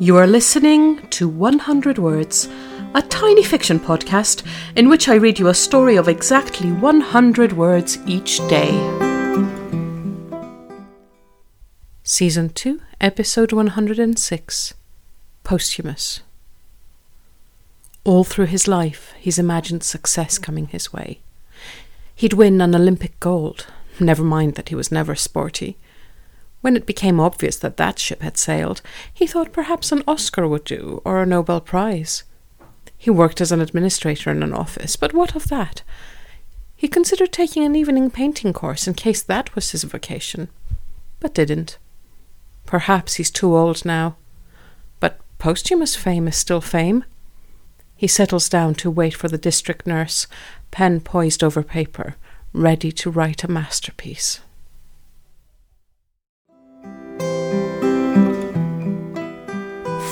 You are listening to 100 Words, a tiny fiction podcast in which I read you a story of exactly 100 words each day. Season 2, Episode 106 Posthumous. All through his life, he's imagined success coming his way. He'd win an Olympic gold, never mind that he was never sporty. When it became obvious that that ship had sailed, he thought perhaps an Oscar would do, or a Nobel Prize. He worked as an administrator in an office, but what of that? He considered taking an evening painting course in case that was his vocation, but didn't. Perhaps he's too old now. But posthumous fame is still fame. He settles down to wait for the district nurse, pen poised over paper, ready to write a masterpiece.